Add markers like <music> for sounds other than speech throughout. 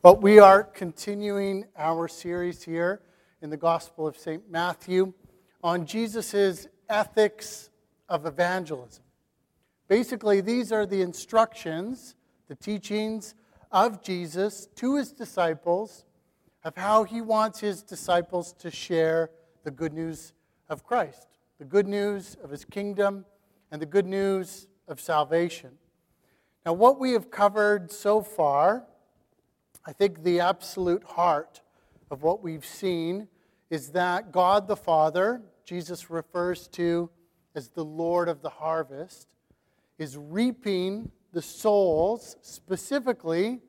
But we are continuing our series here in the Gospel of St. Matthew on Jesus' ethics of evangelism. Basically, these are the instructions, the teachings of Jesus to his disciples of how he wants his disciples to share the good news of Christ, the good news of his kingdom, and the good news of salvation. Now, what we have covered so far, I think the absolute heart of what we've seen is that God the Father, Jesus refers to as the Lord of the harvest, is reaping the souls specifically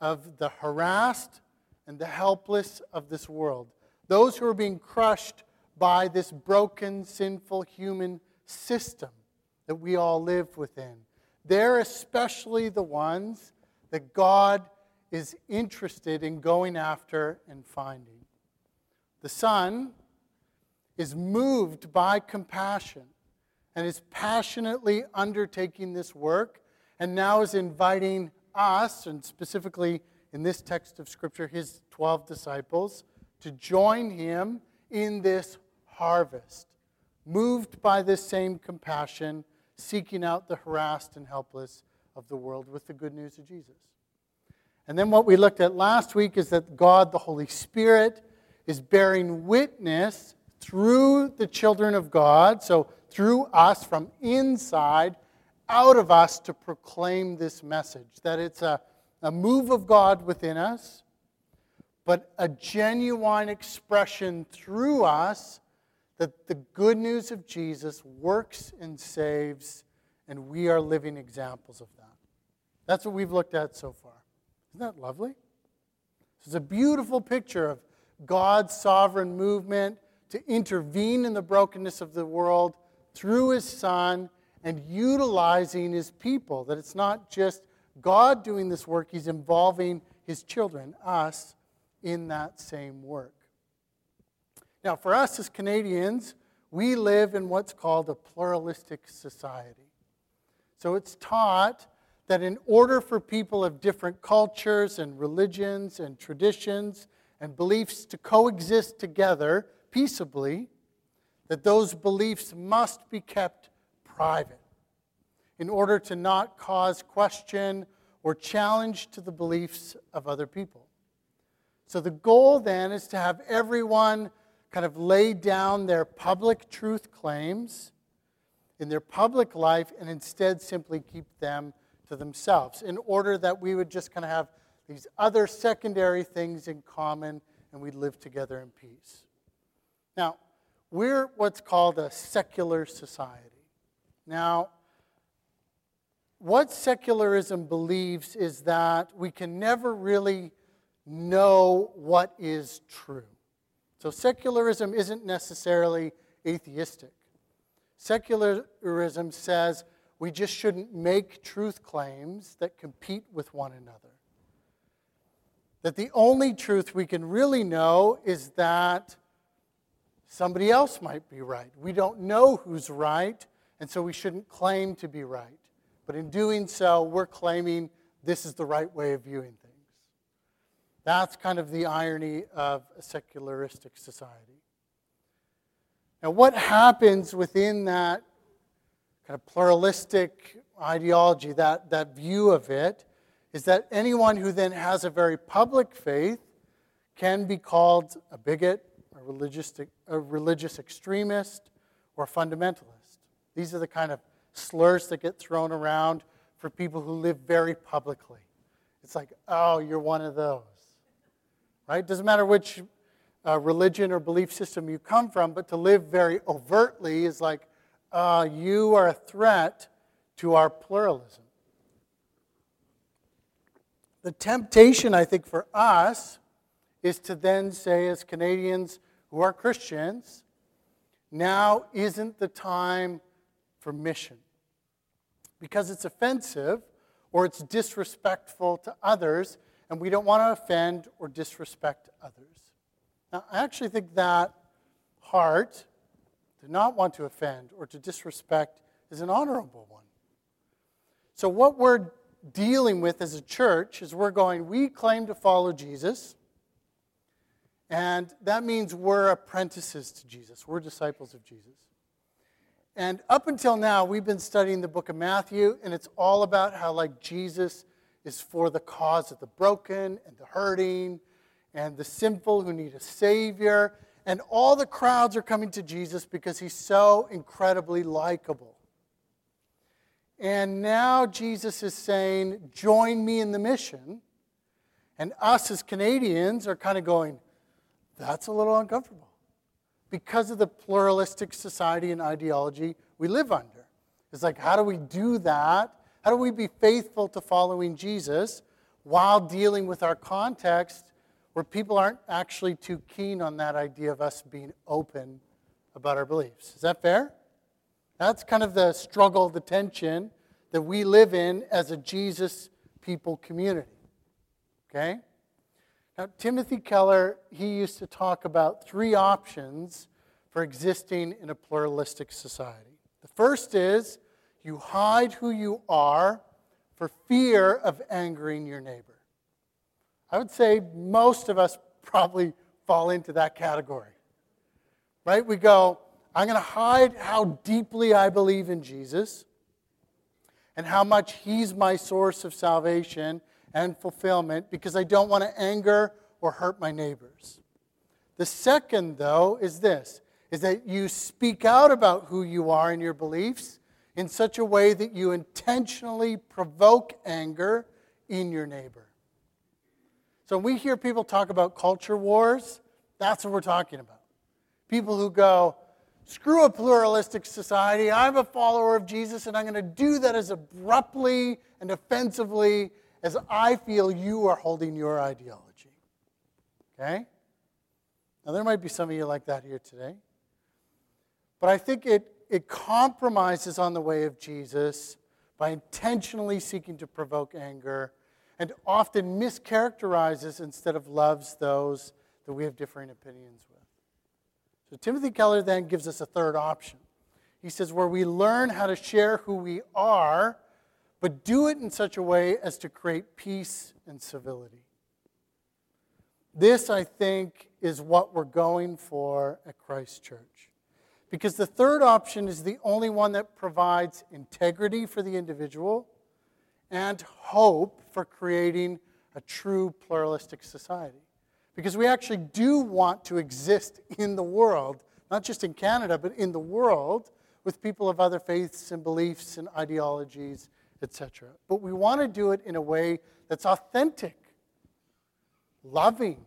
of the harassed and the helpless of this world. Those who are being crushed by this broken, sinful human system that we all live within. They're especially the ones that God is interested in going after and finding. The Son is moved by compassion and is passionately undertaking this work and now is inviting us, and specifically in this text of Scripture, his 12 disciples, to join him in this harvest, moved by this same compassion, seeking out the harassed and helpless of the world with the good news of Jesus. And then what we looked at last week is that God, the Holy Spirit, is bearing witness through the children of God, so through us from inside, out of us to proclaim this message. That it's a, a move of God within us, but a genuine expression through us that the good news of Jesus works and saves, and we are living examples of that. That's what we've looked at so far. Isn't that lovely? This is a beautiful picture of God's sovereign movement to intervene in the brokenness of the world through his Son and utilizing his people. That it's not just God doing this work, he's involving his children, us, in that same work. Now, for us as Canadians, we live in what's called a pluralistic society. So it's taught that in order for people of different cultures and religions and traditions and beliefs to coexist together peaceably, that those beliefs must be kept private in order to not cause question or challenge to the beliefs of other people. So the goal then is to have everyone kind of lay down their public truth claims in their public life and instead simply keep them to themselves in order that we would just kind of have these other secondary things in common and we'd live together in peace. Now, we're what's called a secular society. Now, what secularism believes is that we can never really know what is true. So secularism isn't necessarily atheistic. Secularism says we just shouldn't make truth claims that compete with one another. That the only truth we can really know is that somebody else might be right. We don't know who's right, and so we shouldn't claim to be right. But in doing so, we're claiming this is the right way of viewing things. That's kind of the irony of a secularistic society. Now, what happens within that kind of pluralistic ideology, that, that view of it, is that anyone who then has a very public faith can be called a bigot, a religious, a religious extremist, or fundamentalist. These are the kind of slurs that get thrown around for people who live very publicly. It's like, oh, you're one of those right? Doesn't matter which uh, religion or belief system you come from, but to live very overtly is like, uh, you are a threat to our pluralism. The temptation, I think, for us is to then say, as Canadians who are Christians, now isn't the time for mission. Because it's offensive or it's disrespectful to others and we don't want to offend or disrespect others. Now, I actually think that heart, not want to offend or to disrespect, is an honorable one. So, what we're dealing with as a church is we're going, we claim to follow Jesus. And that means we're apprentices to Jesus. We're disciples of Jesus. And up until now, we've been studying the book of Matthew, and it's all about how, like, Jesus is for the cause of the broken and the hurting and the sinful who need a Savior. And all the crowds are coming to Jesus because he's so incredibly likable. And now Jesus is saying, Join me in the mission. And us as Canadians are kind of going, That's a little uncomfortable because of the pluralistic society and ideology we live under. It's like, how do we do that? How do we be faithful to following Jesus while dealing with our context where people aren't actually too keen on that idea of us being open about our beliefs? Is that fair? That's kind of the struggle, the tension that we live in as a Jesus people community. Okay? Now, Timothy Keller, he used to talk about three options for existing in a pluralistic society. The first is you hide who you are for fear of angering your neighbor. I would say most of us probably fall into that category. Right? We go, I'm going to hide how deeply I believe in Jesus and how much He's my source of salvation and fulfillment because I don't want to anger or hurt my neighbors. The second, though, is this is that you speak out about who you are and your beliefs in such a way that you intentionally provoke anger in your neighbor. So when we hear people talk about culture wars, that's what we're talking about. People who go, screw a pluralistic society. I'm a follower of Jesus, and I'm going to do that as abruptly and offensively as I feel you are holding your ideology. Okay? Now, there might be some of you like that here today. But I think it, it compromises on the way of Jesus by intentionally seeking to provoke anger and often mischaracterizes instead of loves those that we have differing opinions with. So Timothy Keller then gives us a third option. He says, where we learn how to share who we are, but do it in such a way as to create peace and civility. This, I think, is what we're going for at Christ Church. Because the third option is the only one that provides integrity for the individual and hope for creating a true pluralistic society. Because we actually do want to exist in the world, not just in Canada, but in the world with people of other faiths and beliefs and ideologies, etc. But we want to do it in a way that's authentic, loving,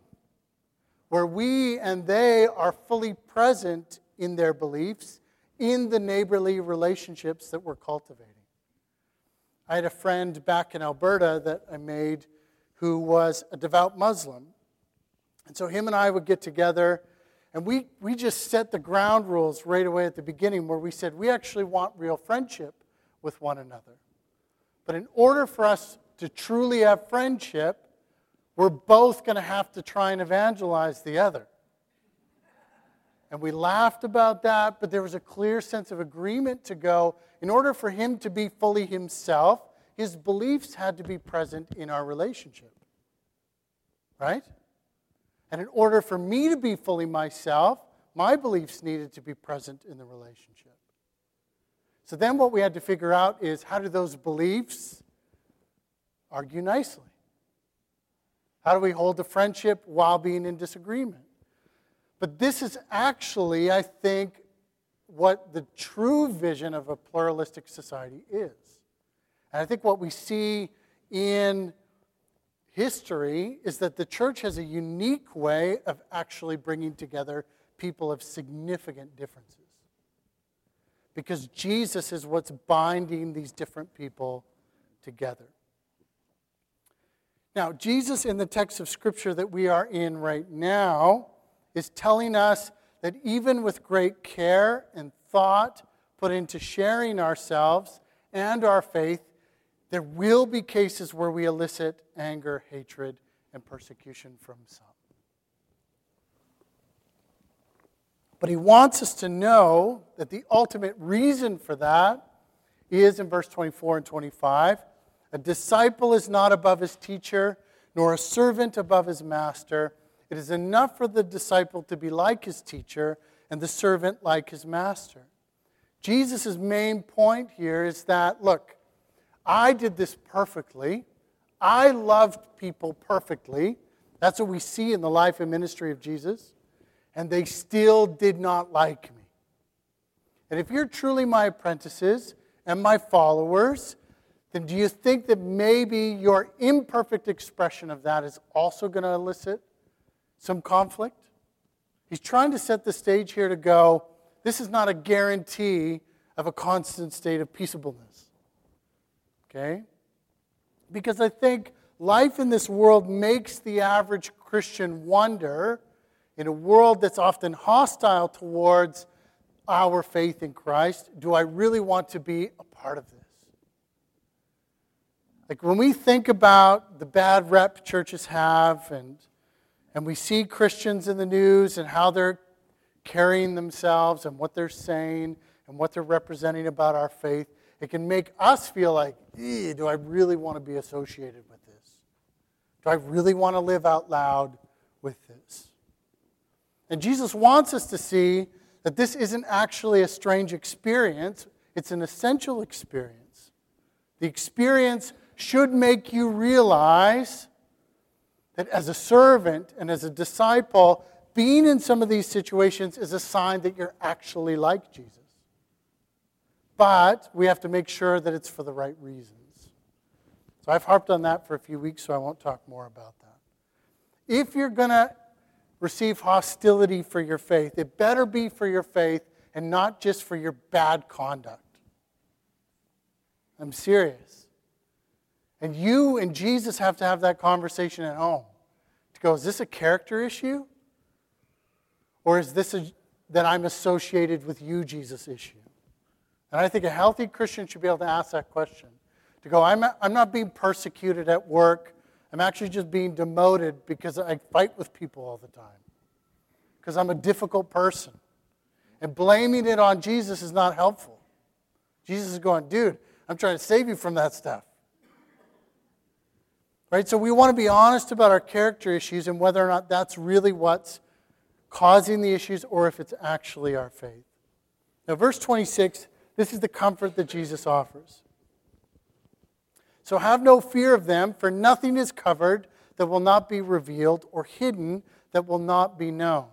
where we and they are fully present in their beliefs, in the neighborly relationships that we're cultivating. I had a friend back in Alberta that I made who was a devout Muslim. And so him and I would get together, and we, we just set the ground rules right away at the beginning where we said we actually want real friendship with one another. But in order for us to truly have friendship, we're both going to have to try and evangelize the other. And we laughed about that, but there was a clear sense of agreement to go. In order for him to be fully himself, his beliefs had to be present in our relationship. Right? And in order for me to be fully myself, my beliefs needed to be present in the relationship. So then what we had to figure out is how do those beliefs argue nicely? How do we hold the friendship while being in disagreement? But this is actually, I think, what the true vision of a pluralistic society is. And I think what we see in history is that the church has a unique way of actually bringing together people of significant differences. Because Jesus is what's binding these different people together. Now, Jesus in the text of Scripture that we are in right now is telling us that even with great care and thought put into sharing ourselves and our faith, there will be cases where we elicit anger, hatred, and persecution from some. But he wants us to know that the ultimate reason for that is in verse 24 and 25 A disciple is not above his teacher, nor a servant above his master. It is enough for the disciple to be like his teacher and the servant like his master. Jesus' main point here is that, look, I did this perfectly. I loved people perfectly. That's what we see in the life and ministry of Jesus. And they still did not like me. And if you're truly my apprentices and my followers, then do you think that maybe your imperfect expression of that is also going to elicit some conflict? He's trying to set the stage here to go, this is not a guarantee of a constant state of peaceableness. Okay? Because I think life in this world makes the average Christian wonder, in a world that's often hostile towards our faith in Christ, do I really want to be a part of this? Like when we think about the bad rep churches have, and, and we see Christians in the news and how they're carrying themselves and what they're saying and what they're representing about our faith, it can make us feel like, do I really want to be associated with this? Do I really want to live out loud with this? And Jesus wants us to see that this isn't actually a strange experience, it's an essential experience. The experience should make you realize that as a servant and as a disciple, being in some of these situations is a sign that you're actually like Jesus. But we have to make sure that it's for the right reasons. So I've harped on that for a few weeks, so I won't talk more about that. If you're going to receive hostility for your faith, it better be for your faith and not just for your bad conduct. I'm serious. And you and Jesus have to have that conversation at home to go, is this a character issue? Or is this a, that I'm associated with you, Jesus issue? And I think a healthy Christian should be able to ask that question. To go, I'm, I'm not being persecuted at work. I'm actually just being demoted because I fight with people all the time. Because I'm a difficult person. And blaming it on Jesus is not helpful. Jesus is going, dude, I'm trying to save you from that stuff. Right? So we want to be honest about our character issues and whether or not that's really what's causing the issues or if it's actually our faith. Now, verse 26, this is the comfort that Jesus offers. So have no fear of them, for nothing is covered that will not be revealed, or hidden that will not be known.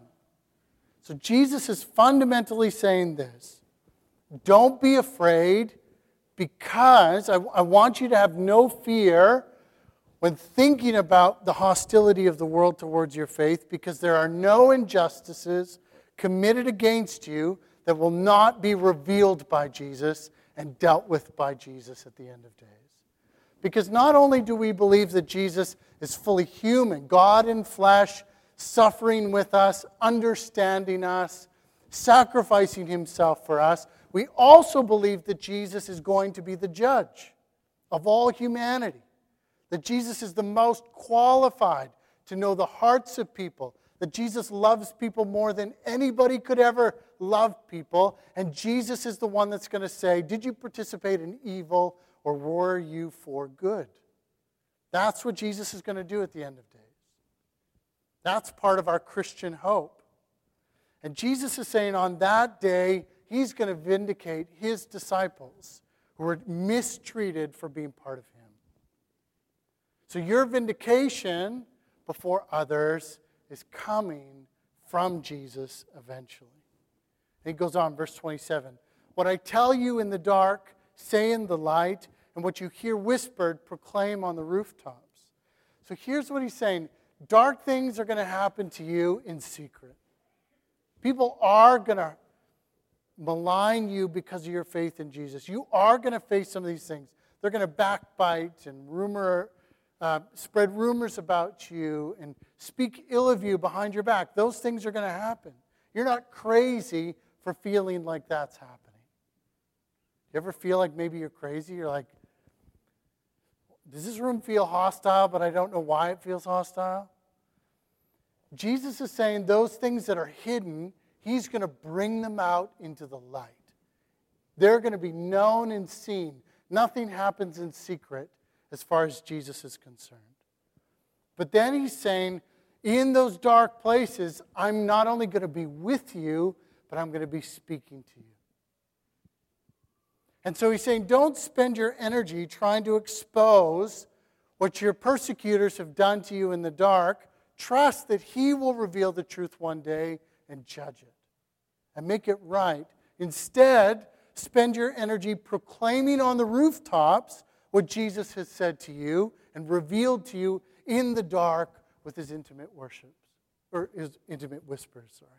So Jesus is fundamentally saying this Don't be afraid, because I, I want you to have no fear when thinking about the hostility of the world towards your faith, because there are no injustices committed against you that will not be revealed by Jesus and dealt with by Jesus at the end of days. Because not only do we believe that Jesus is fully human, God in flesh, suffering with us, understanding us, sacrificing himself for us, we also believe that Jesus is going to be the judge of all humanity that Jesus is the most qualified to know the hearts of people, that Jesus loves people more than anybody could ever love people, and Jesus is the one that's going to say, Did you participate in evil or were you for good? That's what Jesus is going to do at the end of days. That's part of our Christian hope. And Jesus is saying on that day, he's going to vindicate his disciples who were mistreated for being part of him. So your vindication before others is coming from Jesus eventually. And he goes on, verse 27 What I tell you in the dark, say in the light, and what you hear whispered, proclaim on the rooftops. So here's what he's saying dark things are going to happen to you in secret. People are going to malign you because of your faith in Jesus. You are going to face some of these things. They're going to backbite and rumor uh, spread rumors about you and speak ill of you behind your back. Those things are going to happen. You're not crazy for feeling like that's happening. You ever feel like maybe you're crazy? You're like, does this room feel hostile, but I don't know why it feels hostile? Jesus is saying those things that are hidden, he's going to bring them out into the light. They're going to be known and seen. Nothing happens in secret as far as Jesus is concerned. But then he's saying, in those dark places, I'm not only going to be with you, but I'm going to be speaking to you. And so he's saying, don't spend your energy trying to expose what your persecutors have done to you in the dark. Trust that he will reveal the truth one day and judge it and make it right. Instead, spend your energy proclaiming on the rooftops what Jesus has said to you and revealed to you in the dark with his intimate worships, or his intimate whispers, sorry.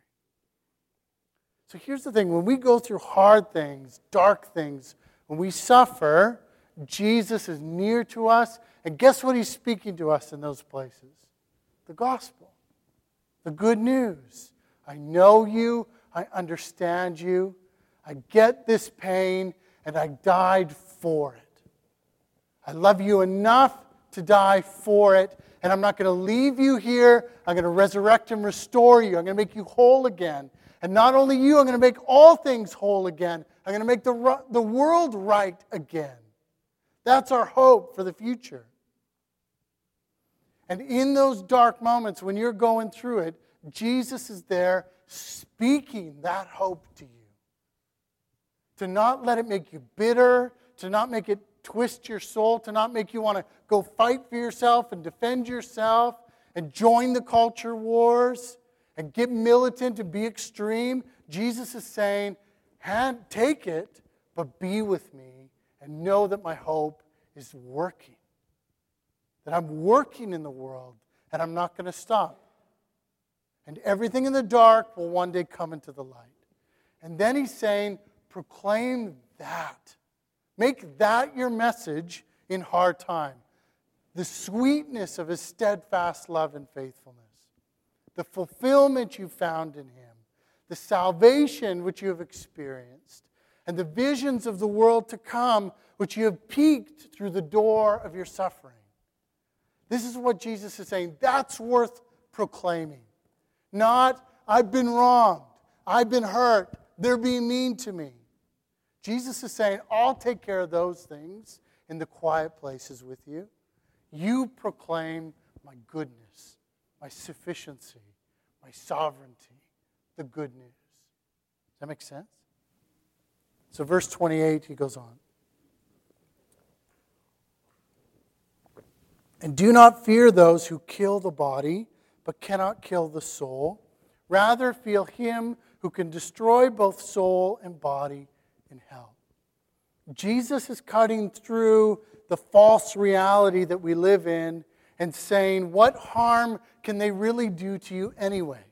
So here's the thing when we go through hard things, dark things, when we suffer, Jesus is near to us. And guess what he's speaking to us in those places? The gospel, the good news. I know you, I understand you, I get this pain, and I died for it. I love you enough to die for it, and I'm not going to leave you here. I'm going to resurrect and restore you. I'm going to make you whole again. And not only you, I'm going to make all things whole again. I'm going to make the, the world right again. That's our hope for the future. And in those dark moments when you're going through it, Jesus is there speaking that hope to you. To not let it make you bitter, to not make it twist your soul, to not make you want to go fight for yourself and defend yourself and join the culture wars and get militant and be extreme. Jesus is saying, take it, but be with me and know that my hope is working. That I'm working in the world and I'm not going to stop. And everything in the dark will one day come into the light. And then he's saying, proclaim that. Make that your message in hard time. The sweetness of his steadfast love and faithfulness, the fulfillment you found in him, the salvation which you have experienced, and the visions of the world to come which you have peeked through the door of your suffering. This is what Jesus is saying. That's worth proclaiming. Not, I've been wronged, I've been hurt, they're being mean to me. Jesus is saying, I'll take care of those things in the quiet places with you. You proclaim my goodness, my sufficiency, my sovereignty, the good news. Does that make sense? So, verse 28, he goes on. And do not fear those who kill the body, but cannot kill the soul. Rather, feel him who can destroy both soul and body in hell. Jesus is cutting through the false reality that we live in and saying, What harm can they really do to you anyway?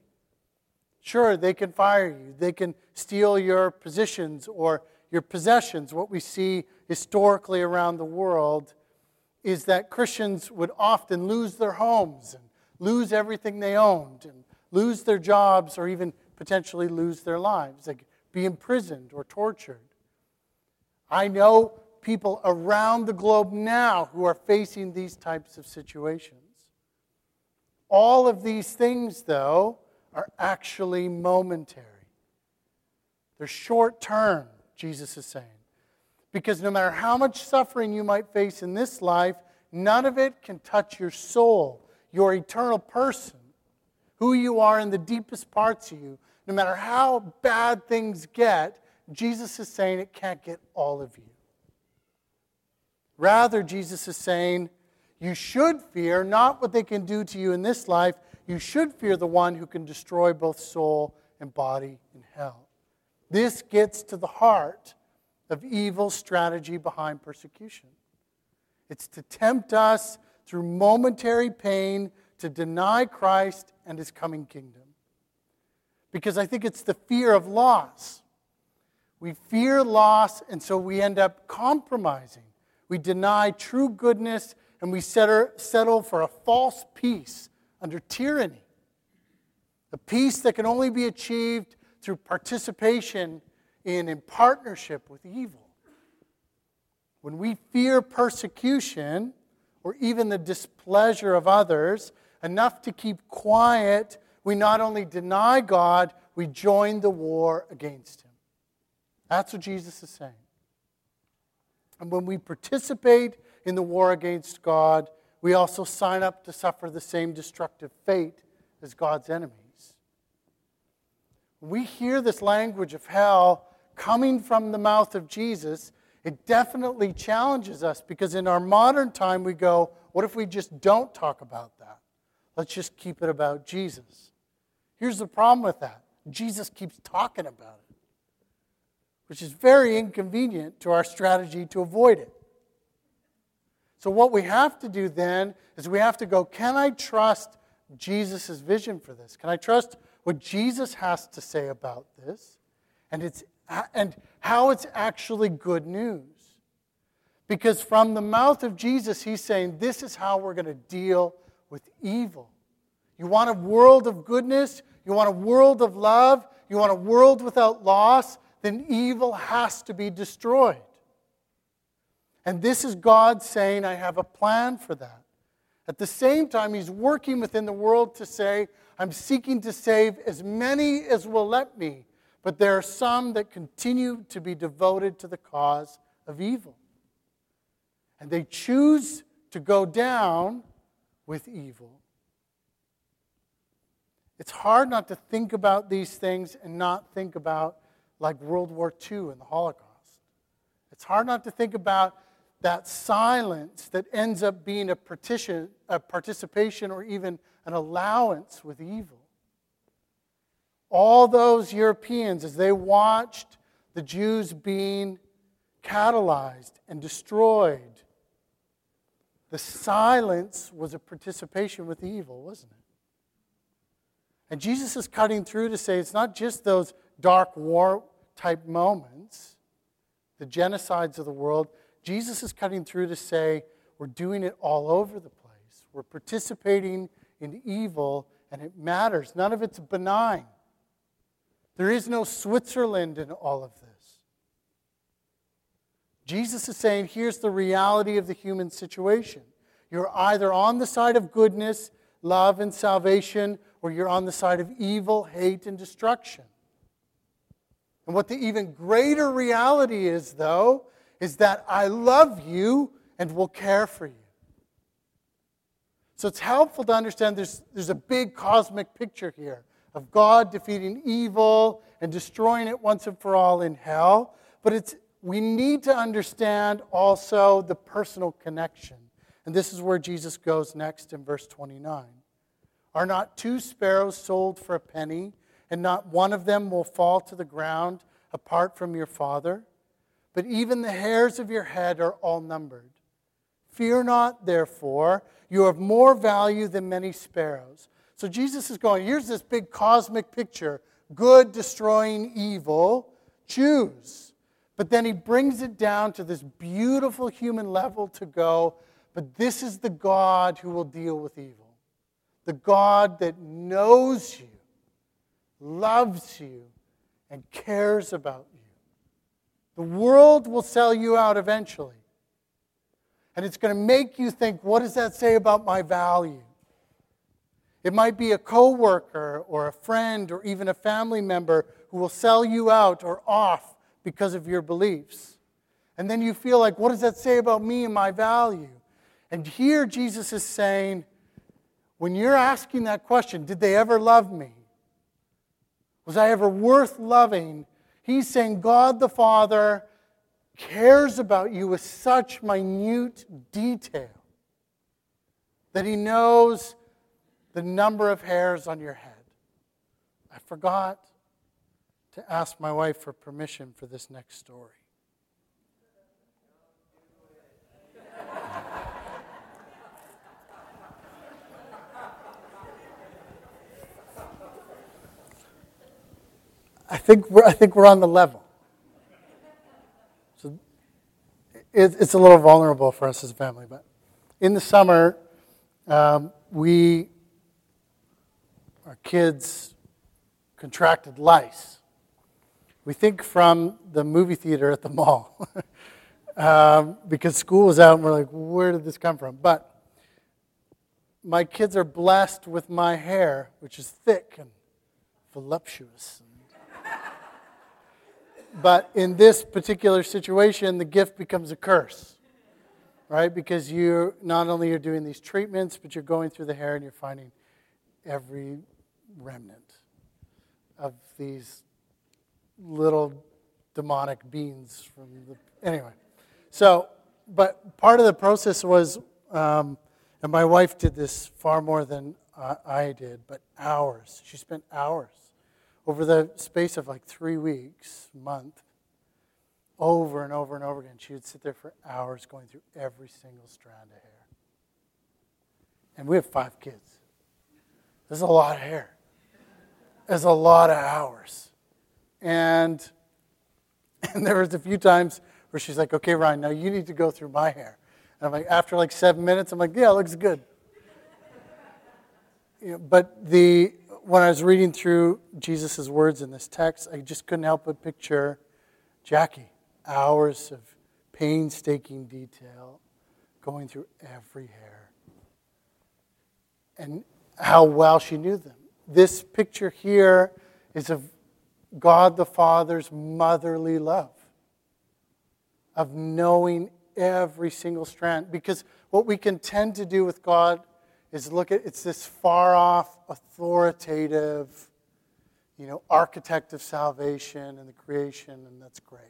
Sure, they can fire you, they can steal your positions or your possessions. What we see historically around the world is that Christians would often lose their homes and lose everything they owned and lose their jobs or even potentially lose their lives, like be imprisoned or tortured. I know people around the globe now who are facing these types of situations. All of these things, though, are actually momentary. They're short term, Jesus is saying. Because no matter how much suffering you might face in this life, none of it can touch your soul, your eternal person, who you are in the deepest parts of you. No matter how bad things get, Jesus is saying it can't get all of you. Rather, Jesus is saying, you should fear not what they can do to you in this life, you should fear the one who can destroy both soul and body in hell. This gets to the heart of evil strategy behind persecution. It's to tempt us through momentary pain to deny Christ and his coming kingdom. Because I think it's the fear of loss we fear loss, and so we end up compromising. We deny true goodness, and we settle for a false peace under tyranny. A peace that can only be achieved through participation in and partnership with evil. When we fear persecution or even the displeasure of others enough to keep quiet, we not only deny God, we join the war against Him. That's what Jesus is saying. And when we participate in the war against God, we also sign up to suffer the same destructive fate as God's enemies. We hear this language of hell coming from the mouth of Jesus, it definitely challenges us because in our modern time we go, what if we just don't talk about that? Let's just keep it about Jesus. Here's the problem with that Jesus keeps talking about it, which is very inconvenient to our strategy to avoid it. So, what we have to do then is we have to go, can I trust Jesus' vision for this? Can I trust what Jesus has to say about this? And, it's, and how it's actually good news. Because from the mouth of Jesus, he's saying, this is how we're going to deal with evil. You want a world of goodness? You want a world of love? You want a world without loss? Then evil has to be destroyed. And this is God saying, I have a plan for that. At the same time, He's working within the world to say, I'm seeking to save as many as will let me, but there are some that continue to be devoted to the cause of evil. And they choose to go down with evil. It's hard not to think about these things and not think about like World War II and the Holocaust. It's hard not to think about that silence that ends up being a, partition, a participation or even an allowance with evil. All those Europeans, as they watched the Jews being catalyzed and destroyed, the silence was a participation with evil, wasn't it? And Jesus is cutting through to say it's not just those dark war type moments, the genocides of the world. Jesus is cutting through to say we're doing it all over the place. We're participating in evil, and it matters. None of it's benign. There is no Switzerland in all of this. Jesus is saying here's the reality of the human situation. You're either on the side of goodness, love, and salvation, or you're on the side of evil, hate, and destruction. And what the even greater reality is, though, is that I love you and will care for you. So it's helpful to understand there's, there's a big cosmic picture here of God defeating evil and destroying it once and for all in hell. But it's, we need to understand also the personal connection. And this is where Jesus goes next in verse 29. Are not two sparrows sold for a penny, and not one of them will fall to the ground apart from your Father? But even the hairs of your head are all numbered. Fear not, therefore, you have more value than many sparrows. So Jesus is going, here's this big cosmic picture good destroying evil. Choose. But then he brings it down to this beautiful human level to go, but this is the God who will deal with evil the God that knows you, loves you, and cares about you. The world will sell you out eventually. And it's going to make you think, what does that say about my value? It might be a coworker or a friend or even a family member who will sell you out or off because of your beliefs. And then you feel like, what does that say about me and my value? And here Jesus is saying, when you're asking that question, did they ever love me? Was I ever worth loving? He's saying God the Father cares about you with such minute detail that He knows the number of hairs on your head. I forgot to ask my wife for permission for this next story. I think we're, I think we're on the level. So it, it's a little vulnerable for us as a family, but in the summer, um, we, our kids contracted lice. We think from the movie theater at the mall. <laughs> um, because school was out and we're like, where did this come from? But my kids are blessed with my hair, which is thick and voluptuous but in this particular situation, the gift becomes a curse. right? Because you not only are doing these treatments, but you're going through the hair and you're finding every remnant of these little demonic beings from the anyway. So, but part of the process was, um, and my wife did this far more than I, I did, but hours. She spent hours over the space of like three weeks, month, over and over and over again. She would sit there for hours going through every single strand of hair. And we have five kids. There's a lot of hair. There's a lot of hours. And, <laughs> and there was a few times where she's like, okay, Ryan, now you need to go through my hair. And I'm like, after like seven minutes, I'm like, yeah, it looks good. you know, but the, when I was reading through Jesus' words in this text, I just couldn't help but picture Jackie hours of painstaking detail going through every hair and how well she knew them. This picture here is of God the Father's motherly love, of knowing every single strand. Because what we can tend to do with God is look at it's this far off, authoritative, you know, architect of salvation and the creation, and that's great.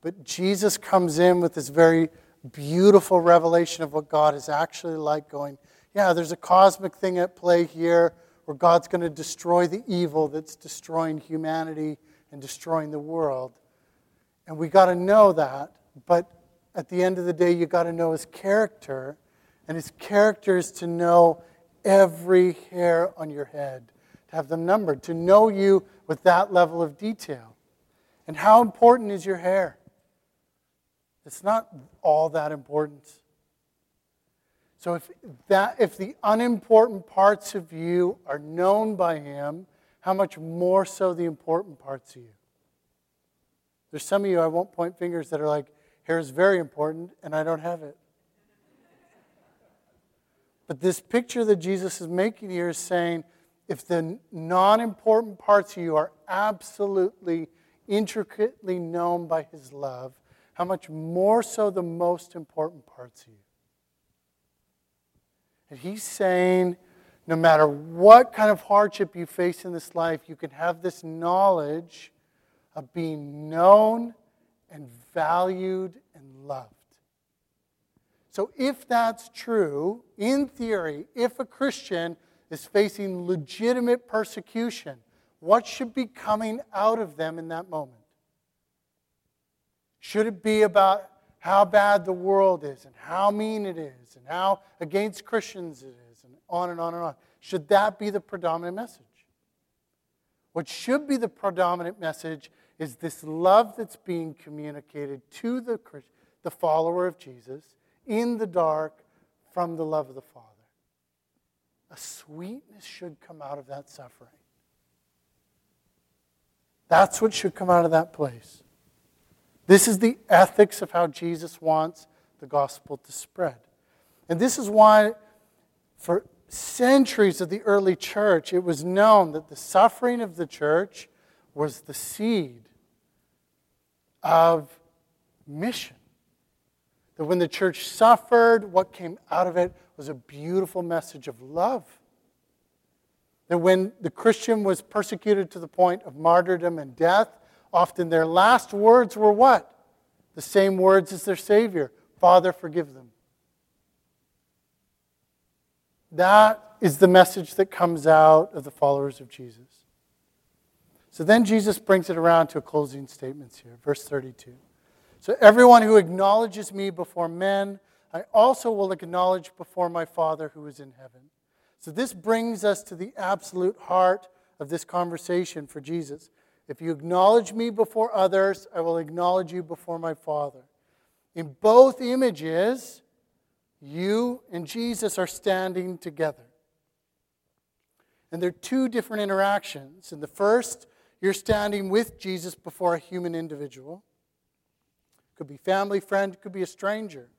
But Jesus comes in with this very beautiful revelation of what God is actually like, going, yeah, there's a cosmic thing at play here where God's going to destroy the evil that's destroying humanity and destroying the world. And we got to know that, but at the end of the day, you got to know his character, and his character is to know every hair on your head, to have them numbered, to know you with that level of detail. And how important is your hair? It's not all that important. So if that if the unimportant parts of you are known by him, how much more so the important parts of you? There's some of you I won't point fingers that are like, hair is very important and I don't have it. But this picture that Jesus is making here is saying if the non important parts of you are absolutely intricately known by his love, how much more so the most important parts of you. And he's saying, no matter what kind of hardship you face in this life, you can have this knowledge of being known and valued and loved. So, if that's true, in theory, if a Christian is facing legitimate persecution, what should be coming out of them in that moment? Should it be about how bad the world is and how mean it is and how against Christians it is and on and on and on? Should that be the predominant message? What should be the predominant message is this love that's being communicated to the, the follower of Jesus in the dark from the love of the Father. A sweetness should come out of that suffering. That's what should come out of that place. This is the ethics of how Jesus wants the gospel to spread. And this is why, for centuries of the early church, it was known that the suffering of the church was the seed of mission. That when the church suffered, what came out of it was a beautiful message of love. That when the Christian was persecuted to the point of martyrdom and death, Often their last words were what? The same words as their Savior Father, forgive them. That is the message that comes out of the followers of Jesus. So then Jesus brings it around to a closing statements here, verse 32. So everyone who acknowledges me before men, I also will acknowledge before my Father who is in heaven. So this brings us to the absolute heart of this conversation for Jesus. If you acknowledge me before others, I will acknowledge you before my Father. In both images, you and Jesus are standing together. And there are two different interactions. In the first, you're standing with Jesus before a human individual. Could be family, friend, could be a stranger.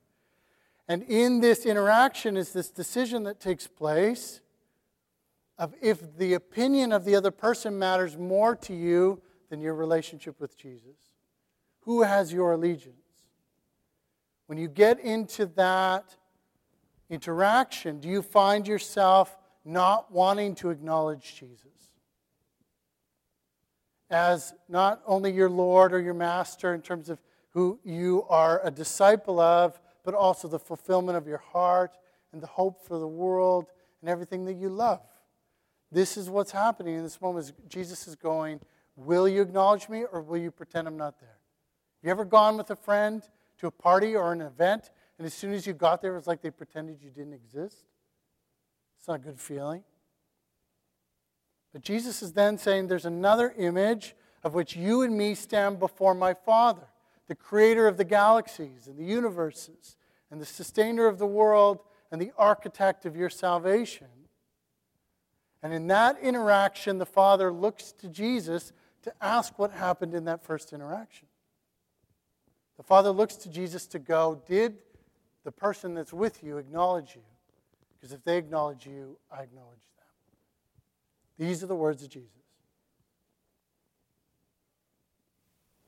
And in this interaction is this decision that takes place of if the opinion of the other person matters more to you than your relationship with Jesus. Who has your allegiance? when you get into that interaction, do you find yourself not wanting to acknowledge Jesus as not only your Lord or your Master in terms of who you are a disciple of, but also the fulfillment of your heart and the hope for the world and everything that you love? This is what's happening in this moment. Jesus is going, Will you acknowledge me or will you pretend I'm not there? You ever gone with a friend to a party or an event, and as soon as you got there, it was like they pretended you didn't exist? It's not a good feeling. But Jesus is then saying there's another image of which you and me stand before my Father, the creator of the galaxies and the universes, and the sustainer of the world, and the architect of your salvation. And in that interaction, the Father looks to Jesus to ask what happened in that first interaction. The Father looks to Jesus to go, Did the person that's with you acknowledge you? Because if they acknowledge you, I acknowledge them. These are the words of Jesus.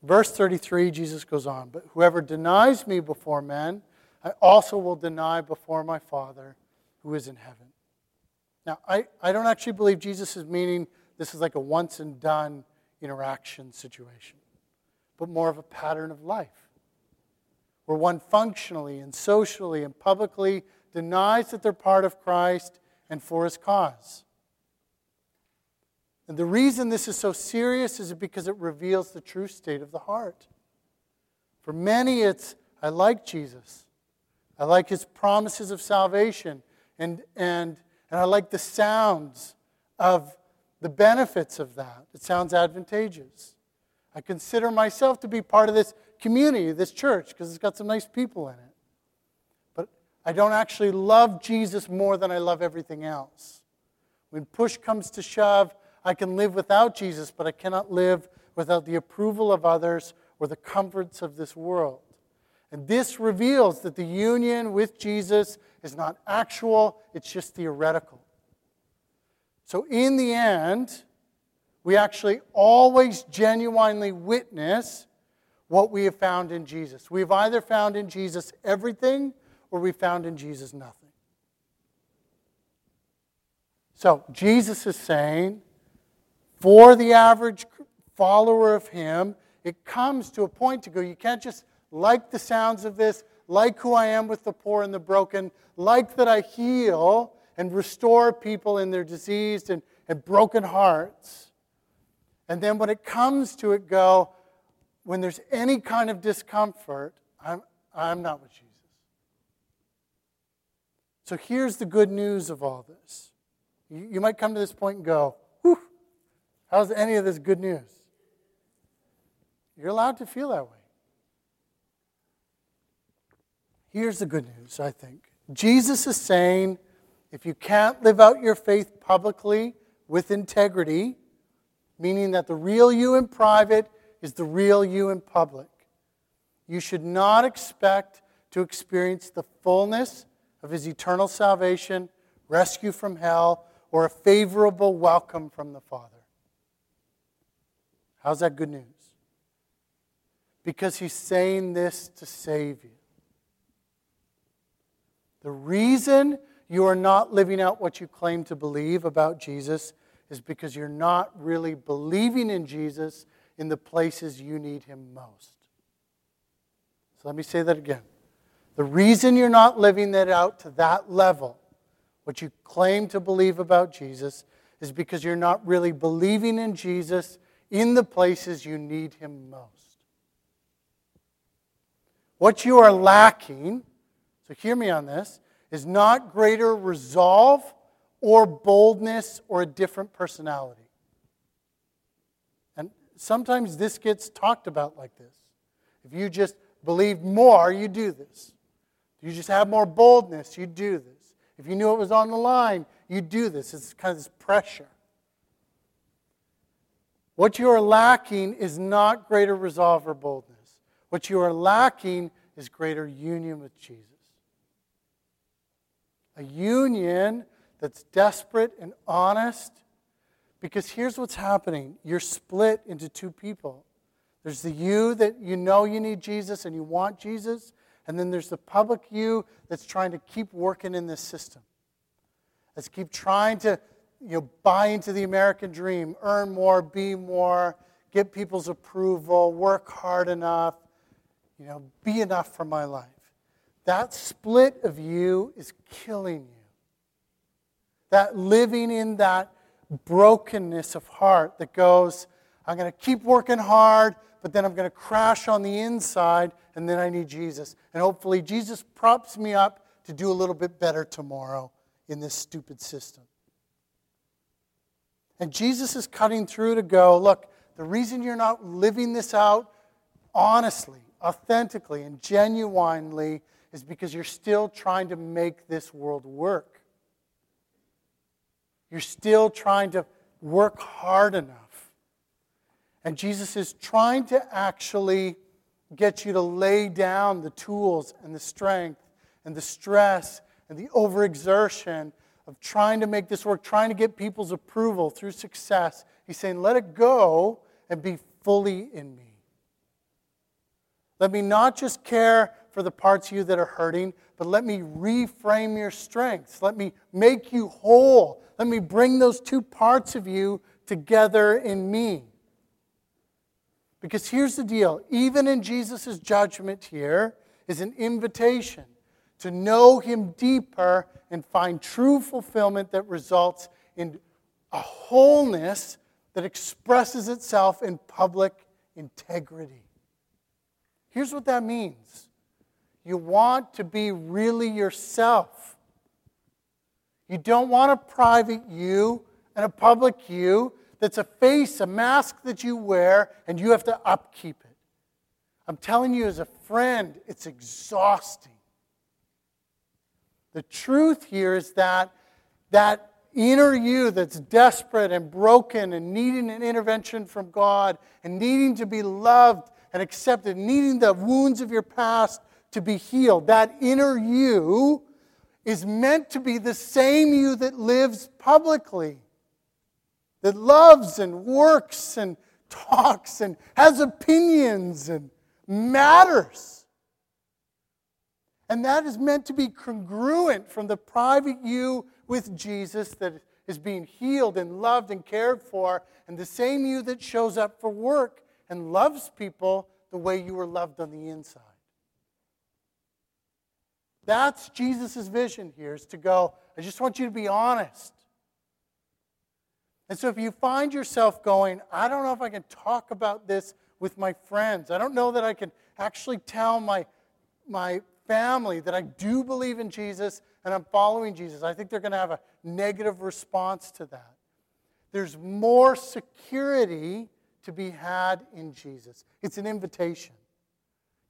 Verse 33, Jesus goes on, But whoever denies me before men, I also will deny before my Father who is in heaven. Now, I, I don't actually believe Jesus is meaning this is like a once and done interaction situation, but more of a pattern of life where one functionally and socially and publicly denies that they're part of Christ and for his cause. And the reason this is so serious is because it reveals the true state of the heart. For many, it's I like Jesus. I like his promises of salvation. And, and and I like the sounds of the benefits of that. It sounds advantageous. I consider myself to be part of this community, this church, because it's got some nice people in it. But I don't actually love Jesus more than I love everything else. When push comes to shove, I can live without Jesus, but I cannot live without the approval of others or the comforts of this world. And this reveals that the union with Jesus is not actual, it's just theoretical. So, in the end, we actually always genuinely witness what we have found in Jesus. We've either found in Jesus everything or we found in Jesus nothing. So, Jesus is saying, for the average follower of Him, it comes to a point to go, you can't just like the sounds of this, like who I am with the poor and the broken, like that I heal and restore people in their diseased and, and broken hearts. And then when it comes to it, go, when there's any kind of discomfort, I'm, I'm not with Jesus. So here's the good news of all this. You, you might come to this point and go, how's any of this good news? You're allowed to feel that way. Here's the good news, I think. Jesus is saying if you can't live out your faith publicly with integrity, meaning that the real you in private is the real you in public, you should not expect to experience the fullness of his eternal salvation, rescue from hell, or a favorable welcome from the Father. How's that good news? Because he's saying this to save you. The reason you are not living out what you claim to believe about Jesus is because you're not really believing in Jesus in the places you need him most. So let me say that again. The reason you're not living that out to that level, what you claim to believe about Jesus, is because you're not really believing in Jesus in the places you need him most. What you are lacking so hear me on this, is not greater resolve or boldness or a different personality. And sometimes this gets talked about like this. If you just believe more, you do this. If you just have more boldness, you do this. If you knew it was on the line, you do this. It's kind of this pressure. What you are lacking is not greater resolve or boldness. What you are lacking is greater union with Jesus a union that's desperate and honest. Because here's what's happening you're split into two people. There's the you that you know you need Jesus and you want Jesus, And then there's the public you that's trying to keep working in this system. Let's keep trying to you know, buy into the American dream, earn more, be more, get people's approval, work hard enough, you know, be enough for my life. That split of you is killing you. That living in that brokenness of heart that goes, I'm going to keep working hard, but then I'm going to crash on the inside, and then I need Jesus. And hopefully, Jesus props me up to do a little bit better tomorrow in this stupid system. And Jesus is cutting through to go, look, the reason you're not living this out honestly, authentically, and genuinely is because you're still trying to make this world work. You're still trying to work hard enough. And Jesus is trying to actually get you to lay down the tools and the strength and the stress and the overexertion of trying to make this work, trying to get people's approval through success. He's saying, let it go and be fully in me. Let me not just care for the parts of you that are hurting, but let me reframe your strengths. Let me make you whole. Let me bring those two parts of you together in me. Because here's the deal even in Jesus' judgment here is an invitation to know Him deeper and find true fulfillment that results in a wholeness that expresses itself in public integrity. Here's what that means you want to be really yourself. You don't want a private you and a public you that's a face, a mask that you wear, and you have to upkeep it. I'm telling you, as a friend, it's exhausting. The truth here is that that inner you that's desperate and broken and needing an intervention from God and needing to be loved and accepted, needing the wounds of your past to be healed. That inner you is meant to be the same you that lives publicly, that loves and works and <laughs> talks and has opinions and matters. And that is meant to be congruent from the private you with Jesus that is being healed and loved and cared for, and the same you that shows up for work and loves people the way you were loved on the inside. That's Jesus' vision here is to go, I just want you to be honest. And so if you find yourself going, I don't know if I can talk about this with my friends, I don't know that I can actually tell my, my family that I do believe in Jesus and I'm following Jesus, I think they're going to have a negative response to that. There's more security to be had in Jesus. It's an invitation.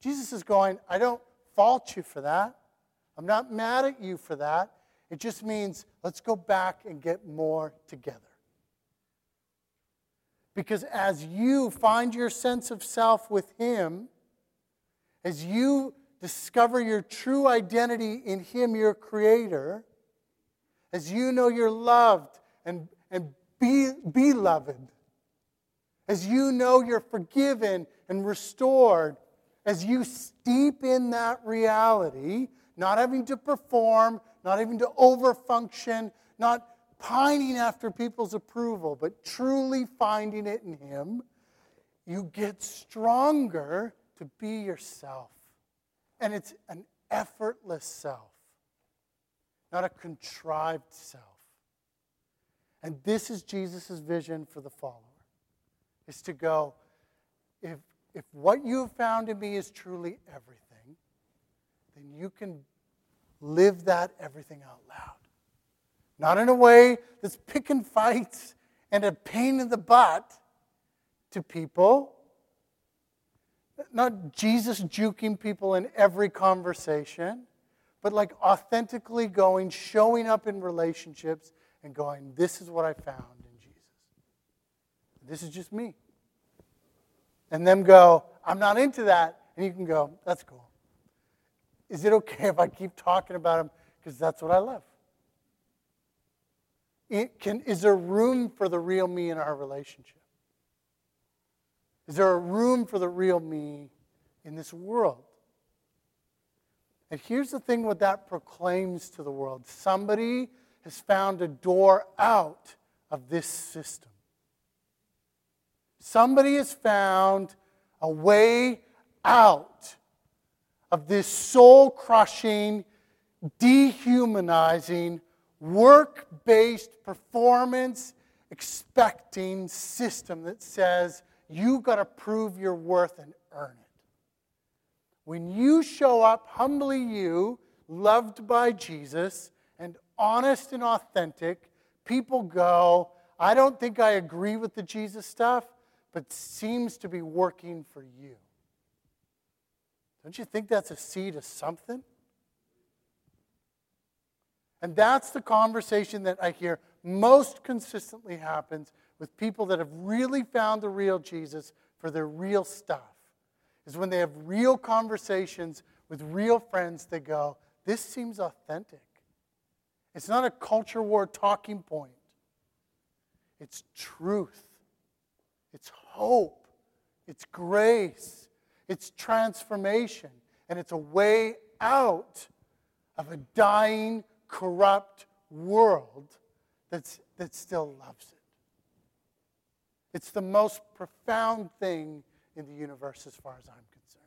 Jesus is going, I don't fault you for that. I'm not mad at you for that. It just means let's go back and get more together. Because as you find your sense of self with Him, as you discover your true identity in Him, your Creator, as you know you're loved and, and be, beloved, as you know you're forgiven and restored, as you steep in that reality, not having to perform, not having to overfunction, not pining after people's approval, but truly finding it in Him, you get stronger to be yourself. And it's an effortless self, not a contrived self. And this is Jesus' vision for the follower, is to go, if, if what you have found in me is truly everything, then you can live that everything out loud. Not in a way that's picking fights and a pain in the butt to people, not Jesus juking people in every conversation, but like authentically going, showing up in relationships and going, This is what I found in Jesus. This is just me. And them go, I'm not into that. And you can go, That's cool. Is it okay if I keep talking about him because that's what I love? It can, is there room for the real me in our relationship? Is there a room for the real me in this world? And here's the thing what that proclaims to the world somebody has found a door out of this system. Somebody has found a way out of this soul crushing, dehumanizing, work based performance expecting system that says you got to prove your worth and earn it. When you show up humbly, you, loved by Jesus, and honest and authentic, people go, I don't think I agree with the Jesus stuff, but seems to be working for you. Don't you think that's a seed of something? And that's the conversation that I hear most consistently happens with people that have really found the real Jesus for their real stuff. Is when they have real conversations with real friends, they go, This seems authentic. It's not a culture war talking point, it's truth, it's hope, it's grace, it's transformation, and it's a way out of a dying, corrupt world that's, that still loves it. It's the most profound thing in the universe as far as I'm concerned.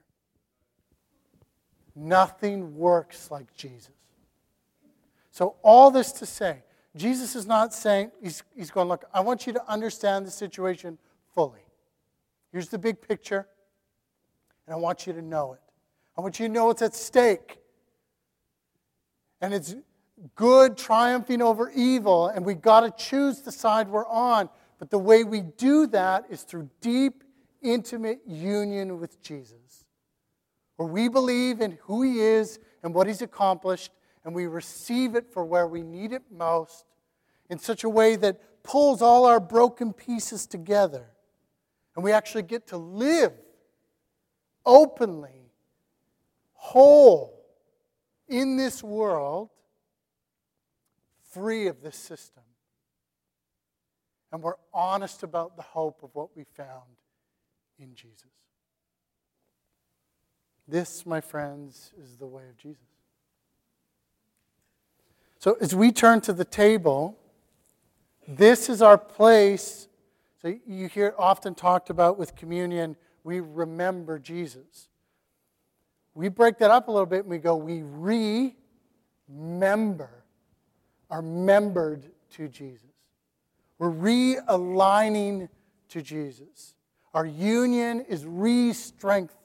Nothing works like Jesus. So, all this to say, Jesus is not saying, he's, he's going, look, I want you to understand the situation fully. Here's the big picture, and I want you to know it. I want you to know what's at stake. And it's good triumphing over evil, and we've got to choose the side we're on. But the way we do that is through deep, intimate union with Jesus, where we believe in who He is and what He's accomplished, and we receive it for where we need it most in such a way that pulls all our broken pieces together. And we actually get to live openly, whole in this world free of this system. And we're honest about the hope of what we found in Jesus. This, my friends, is the way of Jesus. So as we turn to the table, this is our place. So you hear often talked about with communion, we remember Jesus. We break that up a little bit and we go, we remember are membered to Jesus. We're realigning to Jesus. Our union is re strengthened.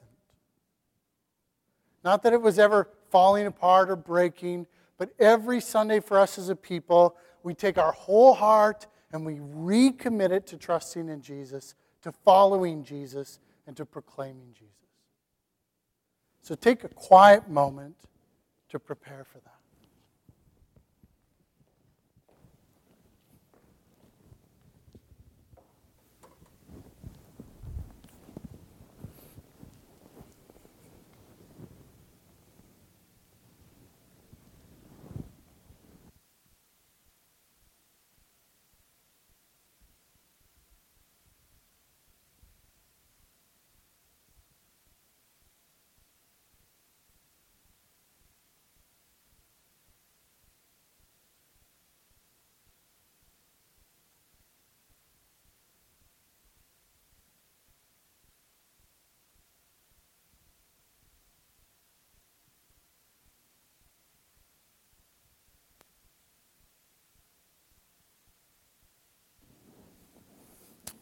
Not that it was ever falling apart or breaking, but every Sunday for us as a people, we take our whole heart and we recommit it to trusting in Jesus, to following Jesus, and to proclaiming Jesus. So take a quiet moment to prepare for that.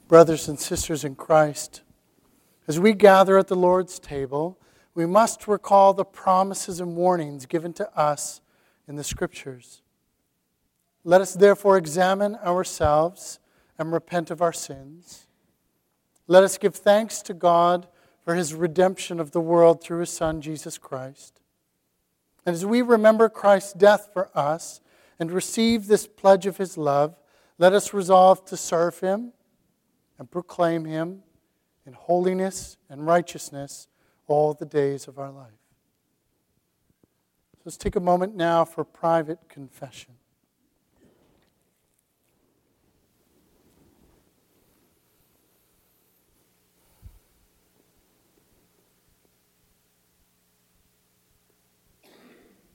Brothers and sisters in Christ, as we gather at the Lord's table, we must recall the promises and warnings given to us in the Scriptures. Let us therefore examine ourselves and repent of our sins. Let us give thanks to God for his redemption of the world through his Son, Jesus Christ. And as we remember Christ's death for us and receive this pledge of his love, let us resolve to serve him and proclaim him in holiness and righteousness all the days of our life. So let's take a moment now for private confession.